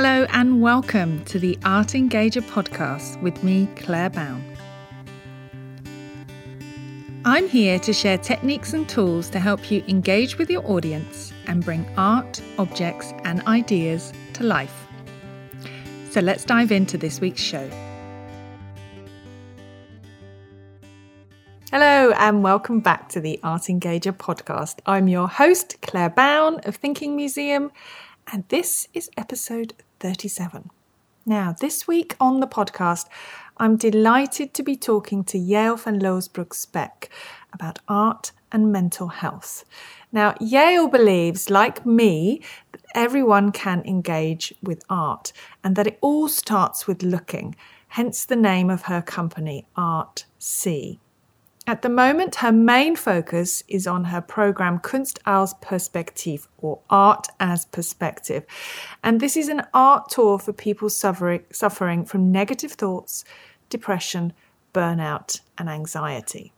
Hello and welcome to the Art Engager podcast with me, Claire Bown. I'm here to share techniques and tools to help you engage with your audience and bring art, objects, and ideas to life. So let's dive into this week's show. Hello, and welcome back to the Art Engager podcast. I'm your host, Claire Bown of Thinking Museum, and this is episode 37. Now, this week on the podcast, I'm delighted to be talking to Yael van Loosbroek Speck about art and mental health. Now, Yael believes, like me, that everyone can engage with art and that it all starts with looking, hence the name of her company, Art See. At the moment, her main focus is on her program Kunst als Perspectief, or Art as Perspective. And this is an art tour for people suffering, suffering from negative thoughts, depression, burnout, and anxiety.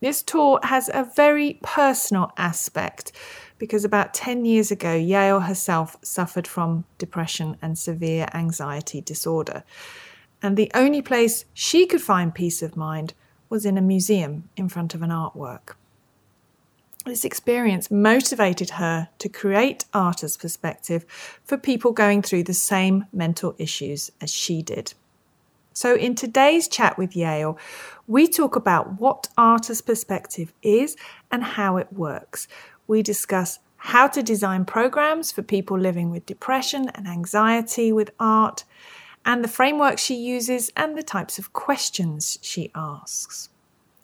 This tour has a very personal aspect because about 10 years ago, Yaël herself suffered from depression and severe anxiety disorder. And the only place she could find peace of mind was in a museum in front of an artwork. This experience motivated her to create art as perspective for people going through the same mental issues as she did. So, in today's chat with Yaël, we talk about what art as perspective is and how it works. We discuss how to design programs for people living with depression and anxiety with art, and the framework she uses and the types of questions she asks.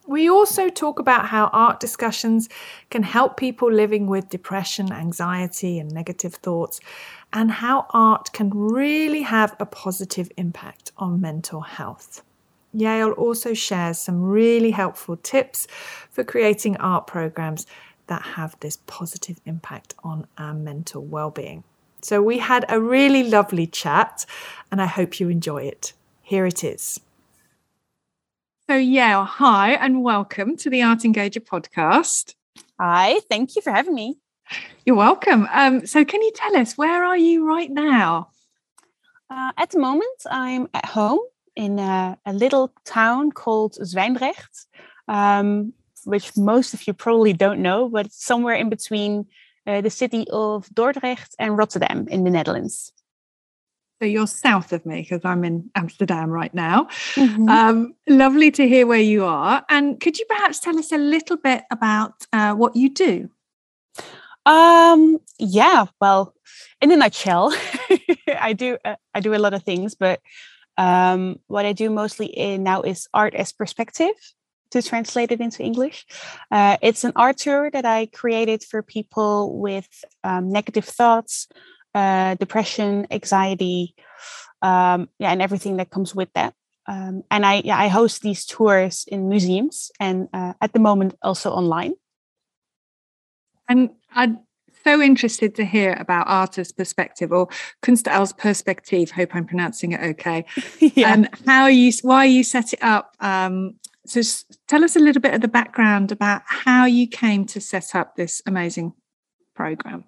We also talk about how art discussions can help people living with depression, anxiety, and negative thoughts, and how art can really have a positive impact on mental health. Yaël also shares some really helpful tips for creating art programs that have this positive impact on our mental well-being. So we had a really lovely chat and I hope you enjoy it. Here it is. So, yeah, hi and welcome to the Art Engager podcast. Hi, thank you for having me. You're welcome. Um, so, can you tell us where are you right now? Uh, at the moment, I'm at home in a, a little town called Zwijndrecht, um, which most of you probably don't know, but it's somewhere in between the city of Dordrecht and Rotterdam in the Netherlands. So you're south of me because I'm in Amsterdam right now. Mm-hmm. Um, lovely to hear where you are. And could you perhaps tell us a little bit about uh, what you do? Um, yeah, well, in a nutshell, I do uh, I do a lot of things, but um, what I do mostly in now is art as perspective to translate it into English. Uh, it's an art tour that I created for people with um, negative thoughts, uh, depression, anxiety, um, yeah, and everything that comes with that. Um, and I, yeah, I host these tours in museums and uh, at the moment also online. And I'm so interested to hear about Art as Perspective or Kunst perspective. Hope I'm pronouncing it okay. yeah. And how you, why you set it up. So tell us a little bit of the background about how you came to set up this amazing program.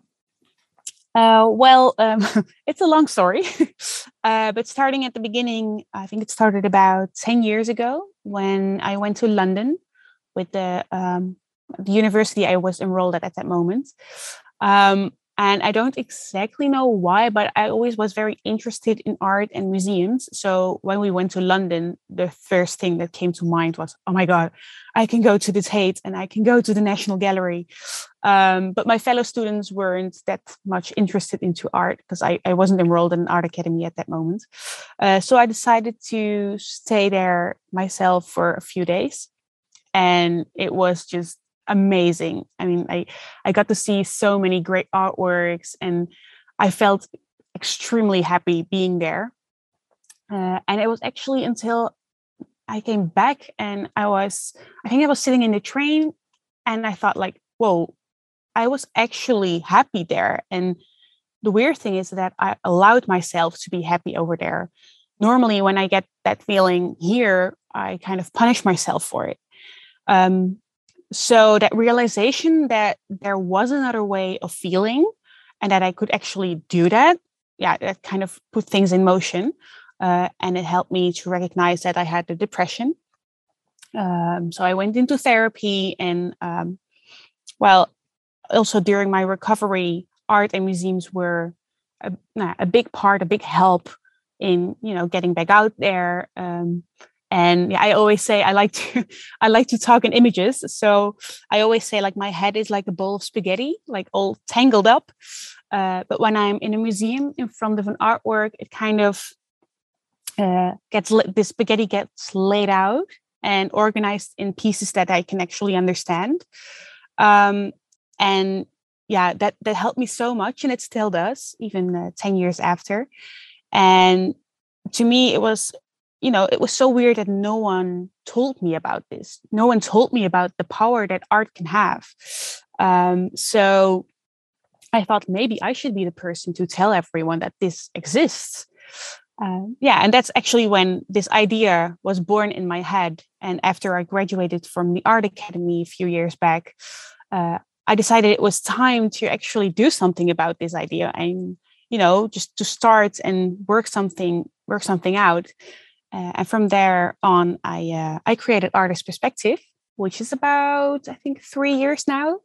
Uh, well, um, it's a long story, uh, but starting at the beginning, I think it started about 10 years ago when I went to London with the, um, the university I was enrolled at at that moment. Um, and I don't exactly know why, but I always was very interested in art and museums. So when we went to London, the first thing that came to mind was, oh my God, I can go to the Tate and I can go to the National Gallery. Um, but my fellow students weren't that much interested into art because I, I wasn't enrolled in an art academy at that moment. Uh, so I decided to stay there myself for a few days. And it was just amazing. I mean, I I got to see so many great artworks, and I felt extremely happy being there. Uh, and it was actually until I came back and I was, I think I was sitting in the train, and I thought like, whoa, I was actually happy there. And the weird thing is that I allowed myself to be happy over there. Normally, when I get that feeling here, I kind of punish myself for it. Um, so that realization that there was another way of feeling and that I could actually do that yeah, that kind of put things in motion. Uh, and it helped me to recognize that I had a depression. Um, so I went into therapy, and um, well, also during my recovery, art and museums were a, a, big part, a big help in you know getting back out there. Um, and I always say I like to I like to talk in images. So I always say like my head is like a bowl of spaghetti, like all tangled up. Uh, but when I'm in a museum in front of an artwork, it kind of uh, gets the spaghetti gets laid out and organized in pieces that I can actually understand. Um, and yeah, that that helped me so much, and it still does, even uh, ten years after. And to me, it was, you know, it was so weird that no one told me about this. No one told me about the power that art can have. Um, so I thought maybe I should be the person to tell everyone that this exists. Uh, yeah, and that's actually when this idea was born in my head. And after I graduated from the Art Academy a few years back, uh, I decided it was time to actually do something about this idea and, you know, just to start and work something work something out. Uh, and from there on, I uh, I created Art as Perspective, which is about I think three years now.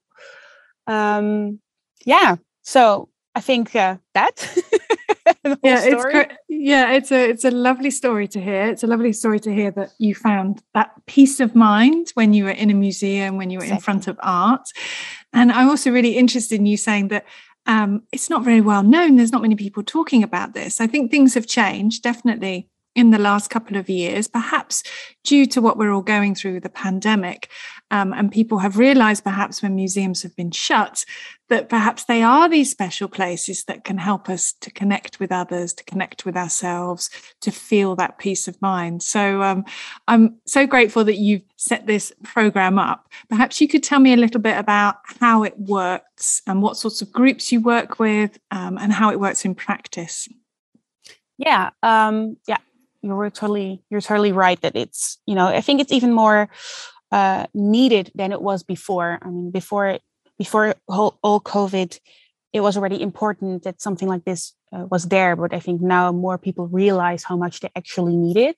Um, yeah, so I think uh, that. yeah, it's great. Yeah, it's a it's a lovely story to hear. It's a lovely story to hear that you found that peace of mind when you were in a museum, when you were exactly. in front of art. And I'm also really interested in you saying that um, it's not very well known. There's not many people talking about this. I think things have changed, definitely in the last couple of years, perhaps due to what we're all going through the pandemic. Um, and people have realized, perhaps when museums have been shut, that perhaps they are these special places that can help us to connect with others, to connect with ourselves, to feel that peace of mind. So um, I'm so grateful that you've set this program up. Perhaps you could tell me a little bit about how it works and what sorts of groups you work with um, and how it works in practice. Yeah, um, yeah, you're totally you're totally right that it's you know I think it's even more uh, needed than it was before. I mean, before before all, all COVID, it was already important that something like this uh, was there. But I think now more people realize how much they actually need it.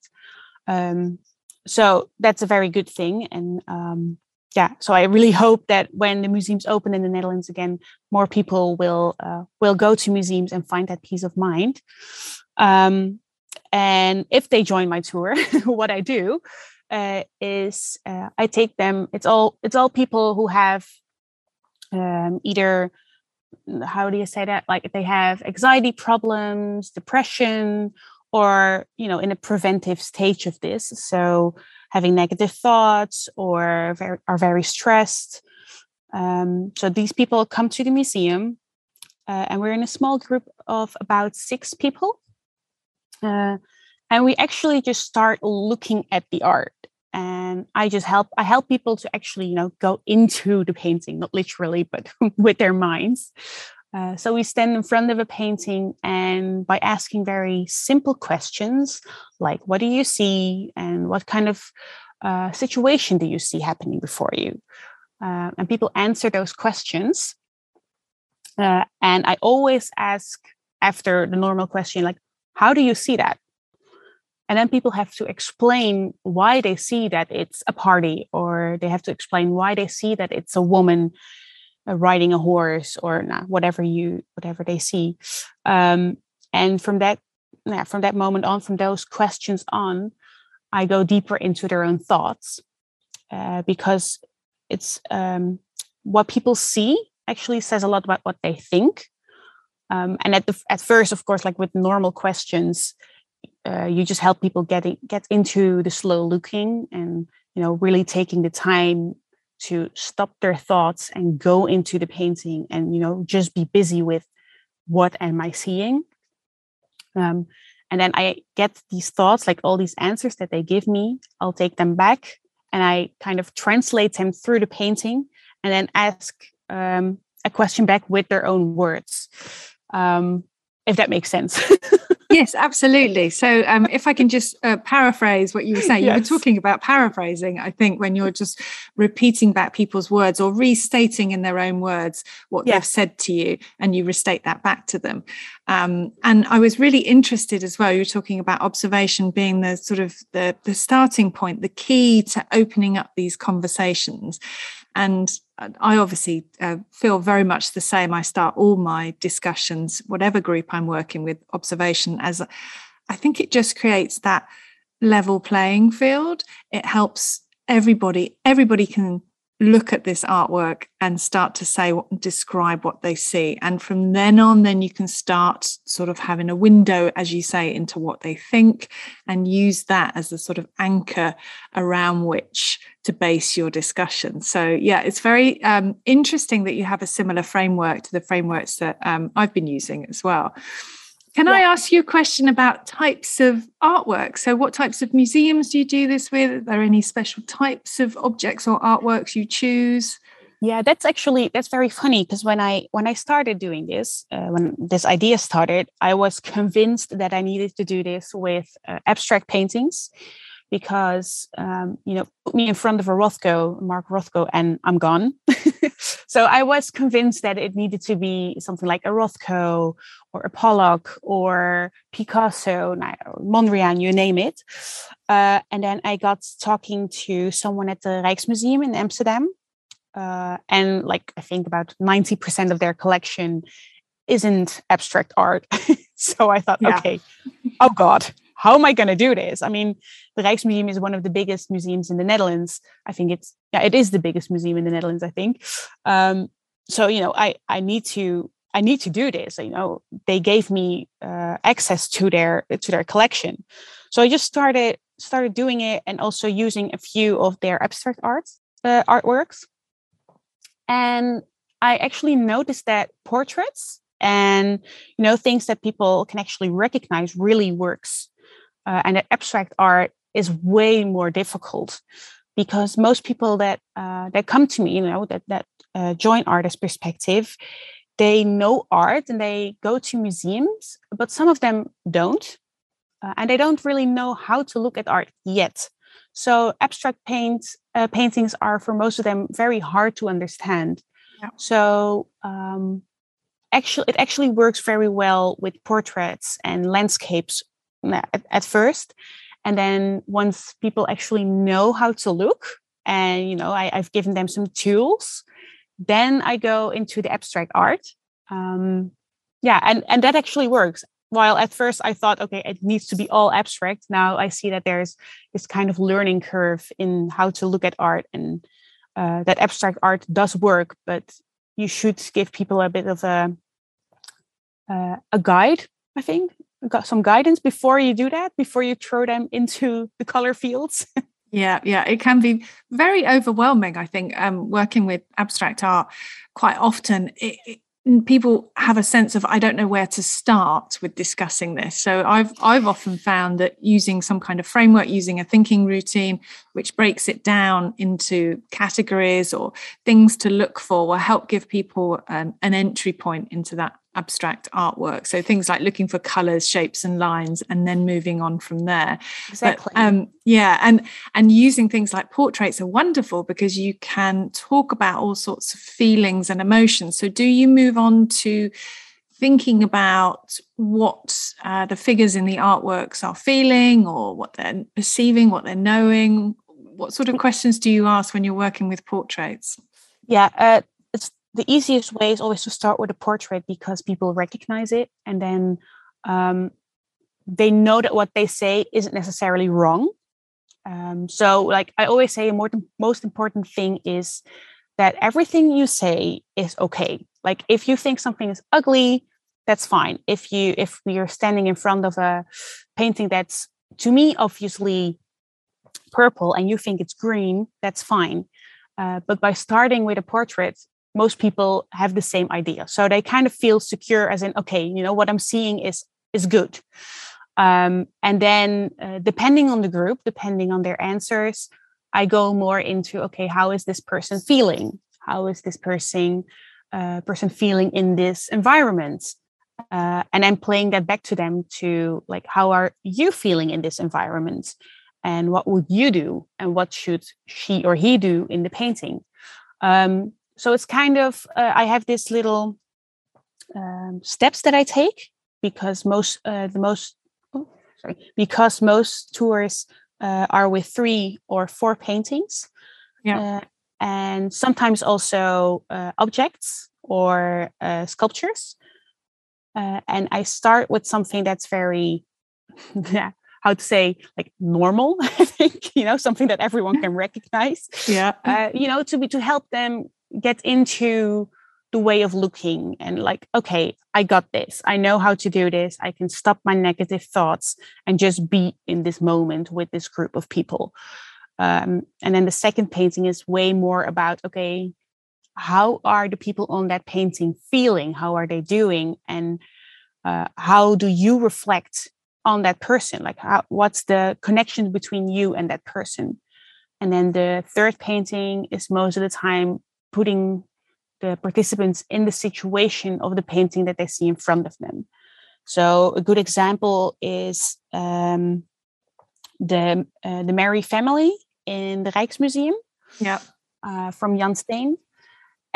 Um, so that's a very good thing. And um, yeah, so I really hope that when the museums open in the Netherlands again, more people will uh, will go to museums and find that peace of mind. Um, and if they join my tour, what I do uh, is uh, I take them. It's all it's all people who have um, either how do you say that like they have anxiety problems, depression, or you know in a preventive stage of this. So having negative thoughts or very, are very stressed. Um, so these people come to the museum, uh, and we're in a small group of about six people. Uh, and we actually just start looking at the art. And i just help i help people to actually you know go into the painting not literally but with their minds. Uh, so we stand in front of a painting and by asking very simple questions like what do you see? And what kind of uh, situation do you see happening before you? Uh, and people answer those questions. Uh, and i always ask after the normal question like how do you see that? And then people have to explain why they see that it's a party or they have to explain why they see that it's a woman uh, riding a horse or nah, whatever you whatever they see. Um, and from that yeah, from that moment on from those questions on i go deeper into their own thoughts uh, because it's um, what people see actually says a lot about what they think um, and at the at first of course like with normal questions uh, you just help people get get into the slow looking and you know really taking the time to stop their thoughts and go into the painting and you know just be busy with what am i seeing. Um, and then i get these thoughts like all these answers that they give me i'll take them back and i kind of translate them through the painting and then ask um, a question back with their own words um, if that makes sense. yes, absolutely. So, um, if I can just uh, paraphrase what you were saying, yes. you were talking about paraphrasing, I think, when you're just repeating back people's words or restating in their own words what they've said to you, and you restate that back to them. Um, and I was really interested as well. You're talking about observation being the sort of the, the starting point, the key to opening up these conversations. And I obviously uh, feel very much the same. I start all my discussions, whatever group I'm working with, observation as I think it just creates that level playing field. It helps everybody, everybody can look at this artwork and start to say what describe what they see. And from then on then you can start sort of having a window as you say into what they think and use that as a sort of anchor around which to base your discussion. So yeah it's very um, interesting that you have a similar framework to the frameworks that um, i've been using as well can yeah. I ask you a question about types of artwork? So, what types of museums do you do this with? Are there any special types of objects or artworks you choose? Yeah, that's actually that's very funny because when I when I started doing this, uh, when this idea started, I was convinced that I needed to do this with uh, abstract paintings because um, you know put me in front of a Rothko, Mark Rothko, and I'm gone. so I was convinced that it needed to be something like a Rothko or a Pollock or Picasso, Mondrian, you name it. Uh, and then I got talking to someone at the Rijksmuseum in Amsterdam. Uh, and like I think about 90% of their collection isn't abstract art. so I thought, yeah. okay, oh God, how am I going to do this? I mean, the Rijksmuseum is one of the biggest museums in the Netherlands. I think it's yeah, it is the biggest museum in the Netherlands. I think. Um, so you know, I I need to I need to do this. You know, they gave me uh, access to their to their collection, so I just started started doing it and also using a few of their abstract arts uh, artworks. And I actually noticed that portraits and you know things that people can actually recognize really works uh, and that abstract art is way more difficult because most people that uh, that come to me, you know, that that uh, join Art as Perspective, they know art and they go to museums, but some of them don't, uh, and they don't really know how to look at art yet. So abstract paint uh, paintings are for most of them very hard to understand. Yeah. So um, actually, it actually works very well with portraits and landscapes at, at first. And then once people actually know how to look and you know I, have given them some tools then i go into the abstract art. Um, yeah and and that actually works. While at first i thought okay it needs to be all abstract now i see that there's this kind of learning curve in how to look at art and uh, that abstract art does work but you should give people a bit of a uh, a guide i think got some guidance before you do that before you throw them into the color fields. Yeah yeah it can be very overwhelming i think um, working with abstract art quite often. It, it, people have a sense of i don't know where to start with discussing this. So i've i've often found that using some kind of framework using a thinking routine which breaks it down into categories or things to look for will help give people um, an entry point into that abstract artwork. So things like looking for colors, shapes, and lines, and then moving on from there. Exactly. But, um, yeah, and and using things like portraits are wonderful because you can talk about all sorts of feelings and emotions. So do you move on to thinking about what uh, the figures in the artworks are feeling or what they're perceiving, what they're knowing? What sort of questions do you ask when you're working with portraits? Yeah, uh, the easiest way is always to start with a portrait because people recognize it and then um, they know that what they say isn't necessarily wrong. Um, so, like I always say, a more, most important thing is that everything you say is okay. Like if you think something is ugly, that's fine. If you if you're standing in front of a painting that's to me obviously purple and you think it's green, that's fine. Uh, but by starting with a portrait, most people have the same idea. So they kind of feel secure as in okay you know what i'm seeing is is good. Um, and then uh, depending on the group depending on their answers i go more into okay how is this person feeling? How is this person uh, person feeling in this environment? Uh, and I'm playing that back to them to like how are you feeling in this environment and what would you do and what should she or he do in the painting um, so it's kind of uh, i have this little um, steps that i take because most uh, the most oh, sorry because most tours uh, are with three or four paintings yeah. Uh, and sometimes also uh, objects or sculptures uh, and I start with something that's very, yeah, how to say, like normal. I think you know something that everyone can recognize. Yeah, uh, you know, to be to help them get into the way of looking and like, okay, I got this. I know how to do this. I can stop my negative thoughts and just be in this moment with this group of people. Um, and then the second painting is way more about okay how are the people on that painting feeling how are they doing and uh, how do you reflect on that person like how, what's the connection between you and that person and then the third painting is most of the time putting the participants in the situation of the painting that they see in front of them so a good example is um, the uh, the Merry family in the Rijksmuseum yeah. Uh, from Jan Steen.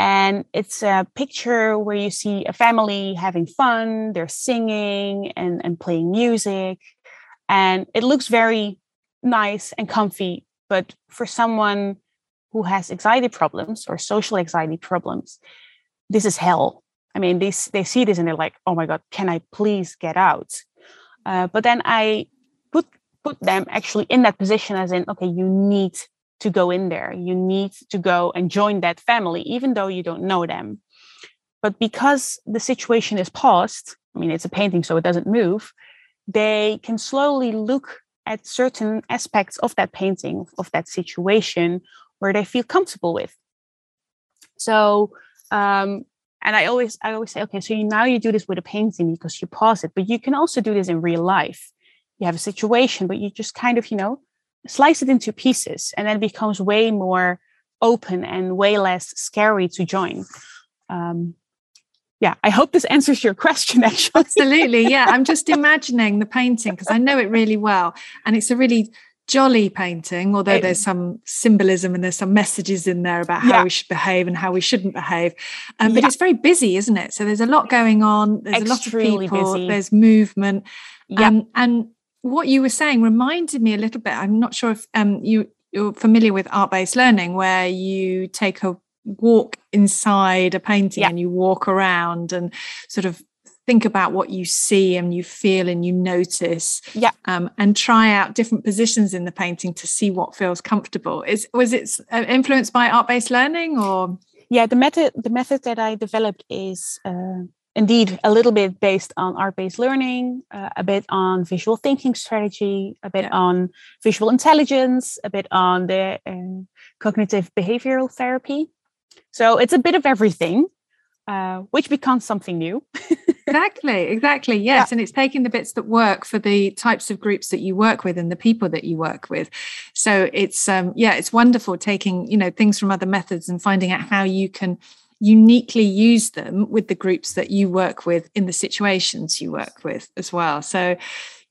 And it's a picture where you see a family having fun, they're singing and, and playing music. And it looks very nice and comfy. But for someone who has anxiety problems or social anxiety problems, this is hell. I mean, they, they see this and they're like, oh my God, can I please get out? Uh, but then I put put them actually in that position as in, okay, you need to go in there. You need to go and join that family, even though you don't know them. But because the situation is paused, I mean, it's a painting, so it doesn't move, they can slowly look at certain aspects of that painting, of that situation, where they feel comfortable with. So, um, and I always, I always say, okay, so you, now you do this with a painting because you pause it, but you can also do this in real life. You have a situation, but you just kind of, you know, slice it into pieces and then it becomes way more open and way less scary to join um, yeah i hope this answers your question actually absolutely yeah i'm just imagining the painting because i know it really well and it's a really jolly painting although there's some symbolism and there's some messages in there about how yeah. we should behave and how we shouldn't behave um, but yeah. it's very busy isn't it so there's a lot going on there's Extremely a lot of people busy. there's movement yeah. Um, and what you were saying reminded me a little bit. I'm not sure if um, you you're familiar with art based learning, where you take a walk inside a painting yeah. and you walk around and sort of think about what you see and you feel and you notice yeah um, and try out different positions in the painting to see what feels comfortable is was it uh, influenced by art-based learning or yeah the method the method that i developed is uh, indeed a little bit based on art-based learning, uh, a bit on visual thinking strategy, a bit yeah. on visual intelligence, a bit on the uh, cognitive behavioral therapy. So it's a bit of everything, uh, which becomes something new. exactly, exactly. Yes, yeah. and it's taking the bits that work for the types of groups that you work with and the people that you work with. So it's um, yeah, it's wonderful taking you know things from other methods and finding out how you can uniquely use them with the groups that you work with in the situations you work with as well so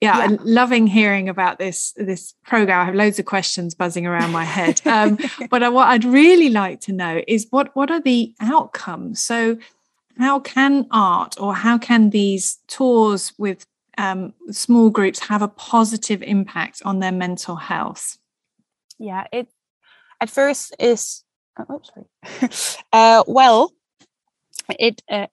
yeah, yeah. Loving hearing about this this program. I have loads of questions buzzing around my head. Um, but I, what I'd really like to know is what what are the outcomes? So, how can art or how can these tours with um, small groups have a positive impact on their mental health? Yeah, it at first is oh, sorry. uh, well, it uh,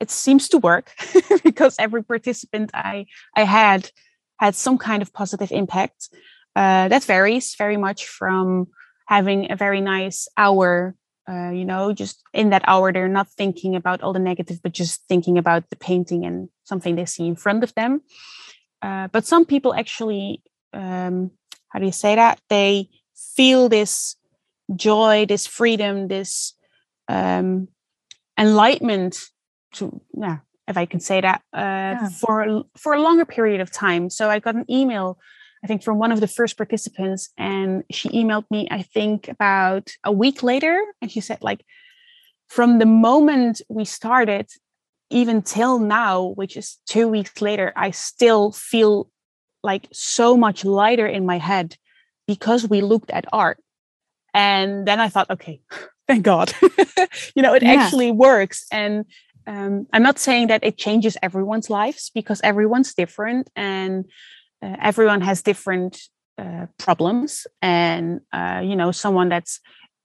it seems to work because every participant I I had had some kind of positive impact. Uh, that varies very much from having a very nice hour. Uh, you know, just in that hour, they're not thinking about all the negative, but just thinking about the painting and something they see in front of them. Uh, but some people actually, um, how do you say that? They feel this joy, this freedom, this um, enlightenment to yeah, if I can say that, uh, yeah. for for a longer period of time. So I got an email, I think, from one of the first participants, and she emailed me, I think, about a week later, and she said like, from the moment we started, even till now, which is two weeks later, I still feel like so much lighter in my head because we looked at art. And then I thought, okay, thank God, you know, it yeah. actually works. And um, I'm not saying that it changes everyone's lives because everyone's different and uh, everyone has different uh, problems. And, uh, you know, someone that's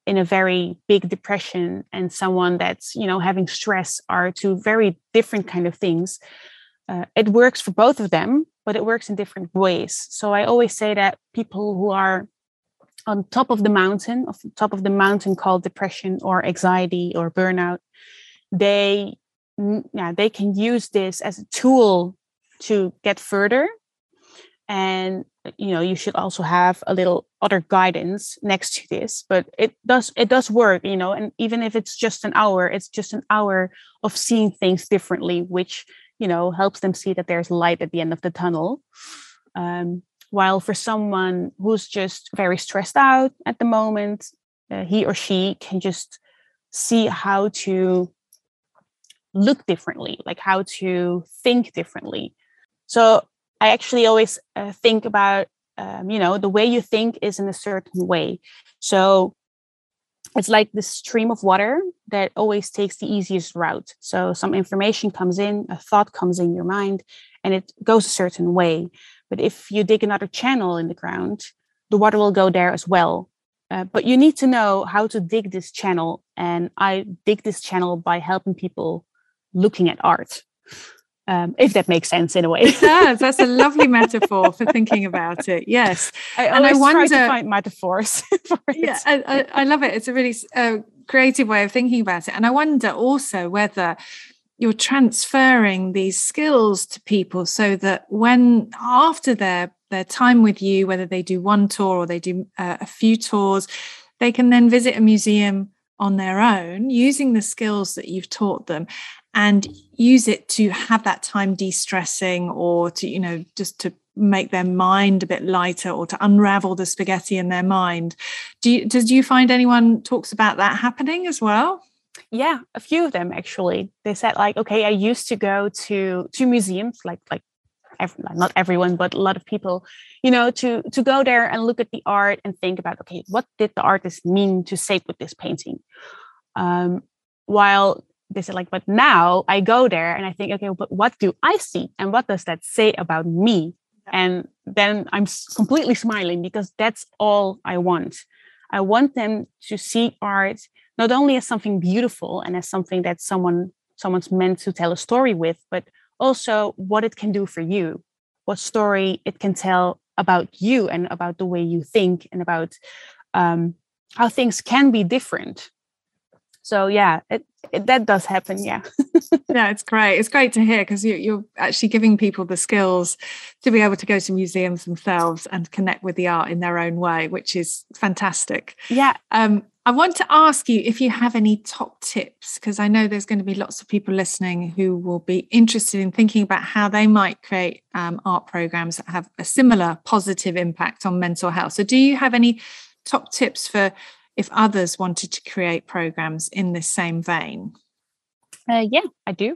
in a very big depression and someone that's you know having stress are two very different kind of things uh, it works for both of them but it works in different ways so i always say that people who are on top of the mountain of top of the mountain called depression or anxiety or burnout they yeah they can use this as a tool to get further. And you know you should also have a little other guidance next to this but it does it does work you know and even if it's just an hour it's just an hour of seeing things differently which you know helps them see that there's light at the end of the tunnel. Um, while for someone who's just very stressed out at the moment uh, he or she can just see how to look differently like how to think differently so I actually always uh, think about, um, you know, the way you think is in a certain way. So it's like the stream of water that always takes the easiest route. So some information comes in, a thought comes in your mind, and it goes a certain way. But if you dig another channel in the ground, the water will go there as well. Uh, but you need to know how to dig this channel. And I dig this channel by helping people looking at art um, if that makes sense in a way. it does. That's a lovely metaphor for thinking about it. Yes, I and I wonder, try to find metaphors. yeah, I, I, I, love it. It's a really uh, creative way of thinking about it, and I wonder also whether you're transferring these skills to people so that when after their their time with you, whether they do one tour or they do uh, a few tours, they can then visit a museum on their own using the skills that you've taught them and use it to have that time de-stressing or to you know just to make their mind a bit lighter or to unravel the spaghetti in their mind. Do you does you find anyone talks about that happening as well yeah a few of them actually. They said like okay i used to go to to museums like like every, not everyone but a lot of people you know to to go there and look at the art and think about okay what did the artist mean to say with this painting? Um, while they said like but now i go there and i think okay but what do i see and what does that say about me? And then i'm completely smiling because that's all i want. I want them to see art not only as something beautiful and as something that someone someone's meant to tell a story with but also what it can do for you what story it can tell about you and about the way you think and about um, how things can be different. So yeah it, it, that does happen yeah. Yeah it's great. It's great to hear because you, you're actually giving people the skills to be able to go to museums themselves and connect with the art in their own way which is fantastic. Yeah. Um, I want to ask you if you have any top tips, because I know there's going to be lots of people listening who will be interested in thinking about how they might create um, art programs that have a similar positive impact on mental health. So, do you have any top tips for if others wanted to create programs in this same vein? Uh, yeah, I do.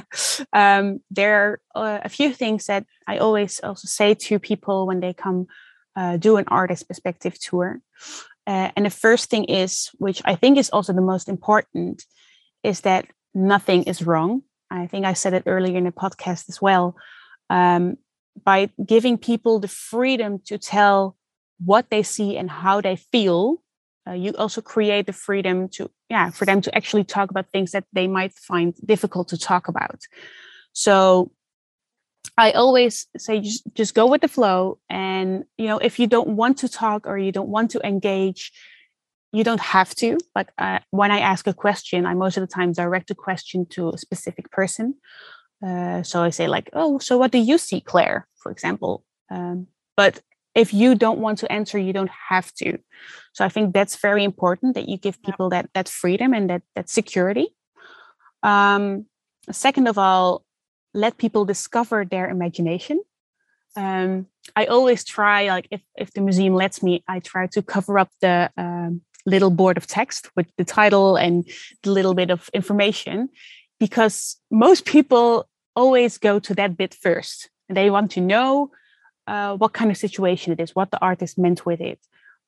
um, there are uh, a few things that I always also say to people when they come uh, do an Art as Perspective tour. Uh, and the first thing is, which I think is also the most important, is that nothing is wrong. I think I said it earlier in the podcast as well. Um, by giving people the freedom to tell what they see and how they feel, uh, you also create the freedom to yeah for them to actually talk about things that they might find difficult to talk about so i always say just, just go with the flow and you know if you don't want to talk or you don't want to engage you don't have to like uh, when i ask a question i most of the time direct a question to a specific person. Uh, so i say like oh so what do you see claire? for example um, but if you don't want to answer you don't have to. So i think that's very important that you give people that that freedom and that that security. Um, second of all let people discover their imagination um, i always try like if, if the museum lets me i try to cover up the um, little board of text with the title and the little bit of information because most people always go to that bit first. They want to know uh, what kind of situation it is, what the artist meant with it.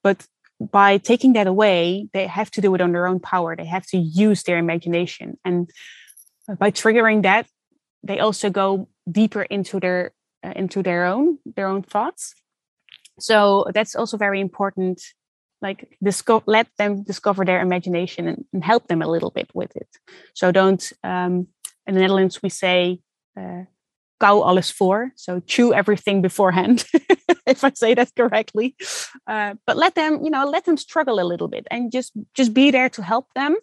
But by taking that away, they have to do it on their own power. They have to use their imagination. And by triggering that, they also go deeper into their uh, into their own their own thoughts. So that's also very important. Like discover, let them discover their imagination and, and, help them a little bit with it. So don't. Um, in the Netherlands, we say uh, alles voor. So chew everything beforehand, if I say that correctly. Uh, but let them, you know, let them struggle a little bit and just just be there to help them.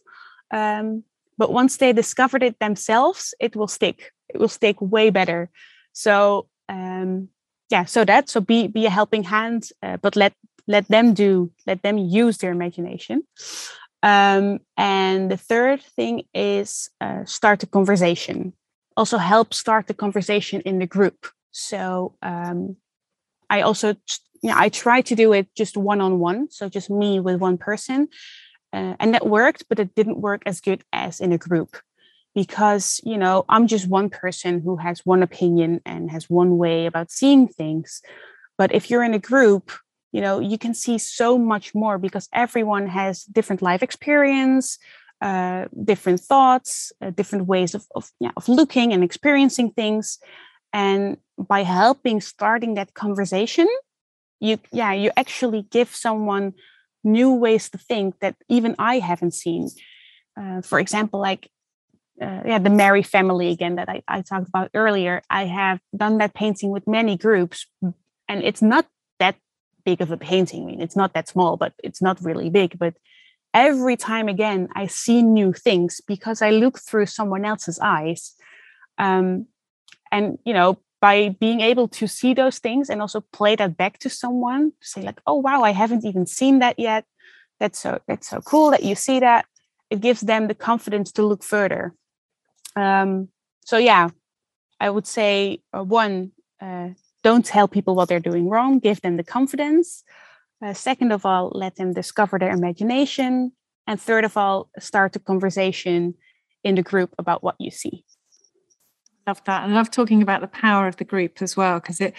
Um, but once they discovered it themselves, it will stick. It will stick way better. So um, yeah, so that so be be a helping hand, uh, but let let them do let them use their imagination. Um, and the third thing is uh, start a conversation also help start the conversation in the group. So um, I also, yeah, I try to do it just one on one, so just me with one person, uh, and that worked, but it didn't work as good as in a group because you know I'm just one person who has one opinion and has one way about seeing things. But if you're in a group, you know you can see so much more because everyone has different life experience uh, different thoughts, uh, different ways of, of, yeah, of looking and experiencing things. And by helping starting that conversation, you yeah, you actually give someone new ways to think that even I haven't seen. Uh, for example, like uh, yeah, the Merry family again that I, I talked about earlier. I have done that painting with many groups, and it's not that big of a painting. I mean, it's not that small, but it's not really big. But every time again i see new things because i look through someone else's eyes um, and you know by being able to see those things and also play that back to someone say like oh wow i haven't even seen that yet that's so that's so cool that you see that it gives them the confidence to look further um, so yeah i would say uh, one uh, don't tell people what they're doing wrong give them the confidence uh, second of all, let them discover their imagination. And third of all, start a conversation in the group about what you see. Love that. I love talking about the power of the group as well, because it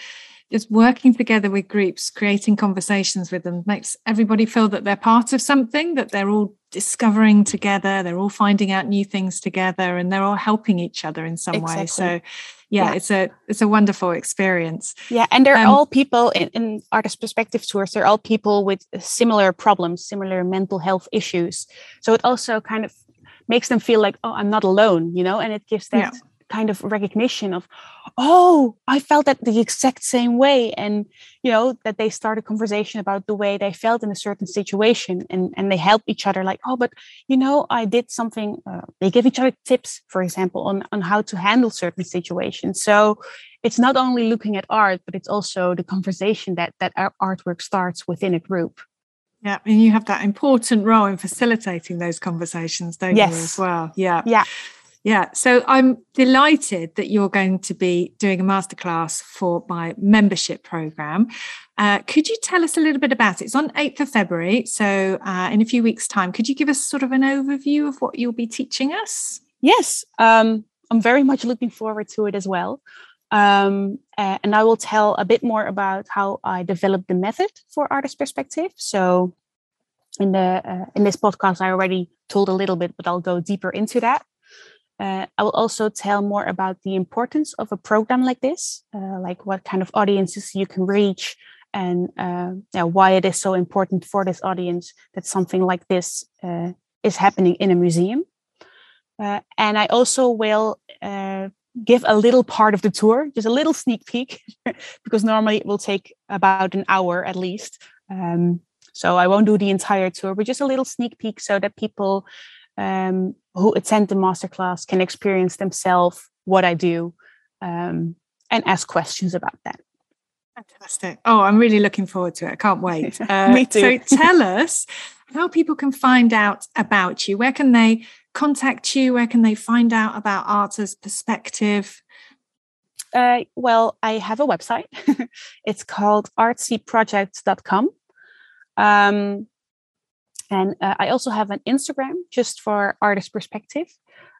just working together with groups, creating conversations with them makes everybody feel that they're part of something, that they're all discovering together, they're all finding out new things together, and they're all helping each other in some exactly. way. So yeah, yeah, it's a it's a wonderful experience. Yeah, and they're um, all people in, in Art as Perspective tours. They're all people with similar problems, similar mental health issues. So it also kind of makes them feel like, oh, I'm not alone, you know, and it gives that yeah kind of recognition of oh i felt that the exact same way and you know that they start a conversation about the way they felt in a certain situation and and they help each other like oh but you know i did something uh, they give each other tips for example on on how to handle certain situations so it's not only looking at art but it's also the conversation that that artwork starts within a group yeah, and you have that important role in facilitating those conversations, don't yes. you, as well? Yeah. Yeah. Yeah, so I'm delighted that you're going to be doing a masterclass for my membership program. Uh, could you tell us a little bit about it? It's on 8th of February, so uh, in a few weeks' time. Could you give us sort of an overview of what you'll be teaching us? Yes, um, I'm very much looking forward to it as well. Um, and I will tell a bit more about how I developed the method for Art as Perspective. So, in the uh, in this podcast, I already told a little bit, but I'll go deeper into that. Uh, I will also tell more about the importance of a program like this, uh, like what kind of audiences you can reach, and uh, yeah, why it is so important for this audience that something like this uh, is happening in a museum. Uh, and I also will uh, give a little part of the tour, just a little sneak peek, because normally it will take about an hour at least. Um, so I won't do the entire tour, but just a little sneak peek so that people um, who attend the masterclass can experience themselves what I do um, and ask questions about that. Fantastic. Oh, I'm really looking forward to it. I can't wait. Uh, Me too. So tell us how people can find out about you. Where can they contact you? Where can they find out about Arta's perspective? Uh, well, I have a website. it's called artseeprojects.com. Um, and uh, I also have an Instagram just for Art as Perspective.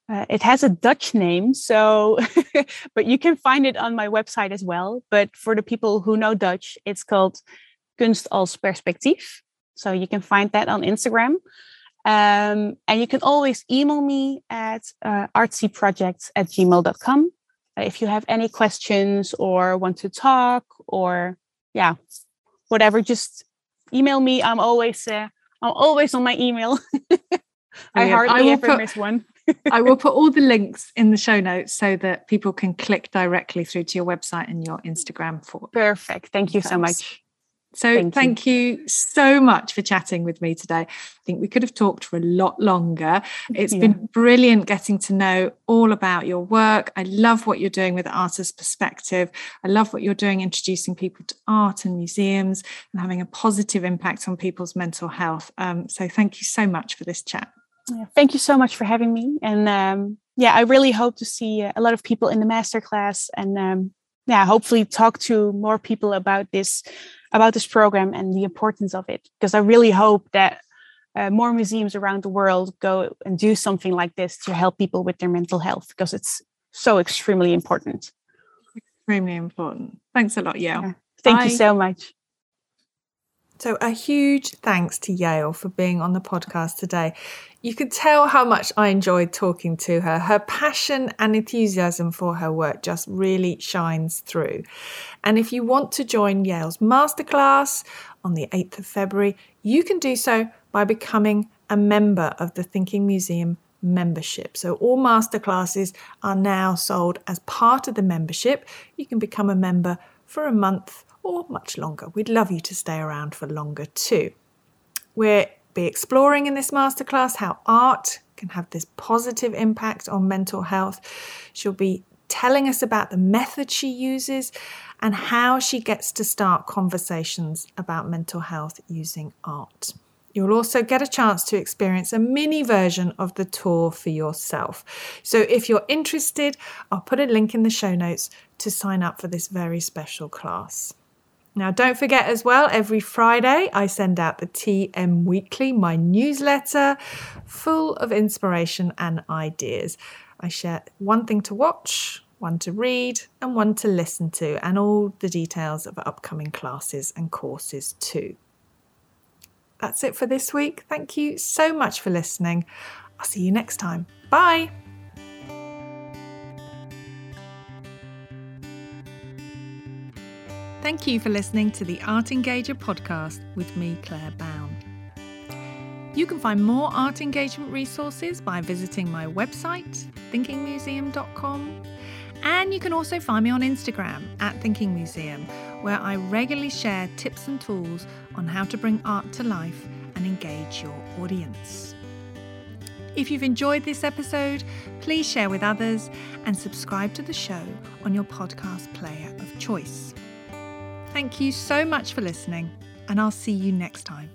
uh, it has a Dutch name, so but you can find it on my website as well. But for the people who know Dutch, it's called Kunst als Perspectief. So you can find that on Instagram. Um, and you can always email me at uh, artseeprojects at gmail.com uh, if you have any questions or want to talk or yeah, whatever. Just email me. I'm always uh, I'm always on my email. I hardly I ever put, miss one. I will put all the links in the show notes so that people can click directly through to your website and your Instagram for. Perfect. Thank you so much. So thank, thank you. you. so much for chatting with me today. I think we could have talked for a lot longer. It's yeah. been brilliant getting to know all about your work. I love what you're doing with Art as Perspective. I love what you're doing introducing people to art and museums and having a positive impact on people's mental health. Um, so thank you so much for this chat. Yeah, thank you so much for having me. And um, yeah, I really hope to see a lot of people in the masterclass and um, yeah, hopefully talk to more people about this about this program and the importance of it because I really hope that uh, more museums around the world go and do something like this to help people with their mental health because it's so extremely important. Extremely important. Thanks a lot. Yeah. Thank Bye. you so much. So, a huge thanks to Yaël for being on the podcast today. You could tell how much I enjoyed talking to her. Her passion and enthusiasm for her work just really shines through. And if you want to join Yaël's masterclass on the 8th of February, you can do so by becoming a member of the Thinking Museum membership. So all masterclasses are now sold as part of the membership. You can become a member for a month or much longer. We'd love you to stay around for longer too. We'll be exploring in this masterclass how art can have this positive impact on mental health. She'll be telling us about the method she uses and how she gets to start conversations about mental health using art. You'll also get a chance to experience a mini version of the tour for yourself. So, if you're interested, I'll put a link in the show notes to sign up for this very special class. Now, don't forget as well, every Friday I send out the TM Weekly, my newsletter, full of inspiration and ideas. I share one thing to watch, one to read, and one to listen to, and all the details of upcoming classes and courses too. That's it for this week. Thank you so much for listening. I'll see you next time. Bye. Thank you for listening to the Art Engager podcast with me, Claire Bown. You can find more art engagement resources by visiting my website, thinkingmuseum.com. And you can also find me on Instagram at Thinking Museum, where I regularly share tips and tools on how to bring art to life and engage your audience. If you've enjoyed this episode, please share with others and subscribe to the show on your podcast player of choice. Thank you so much for listening, and I'll see you next time.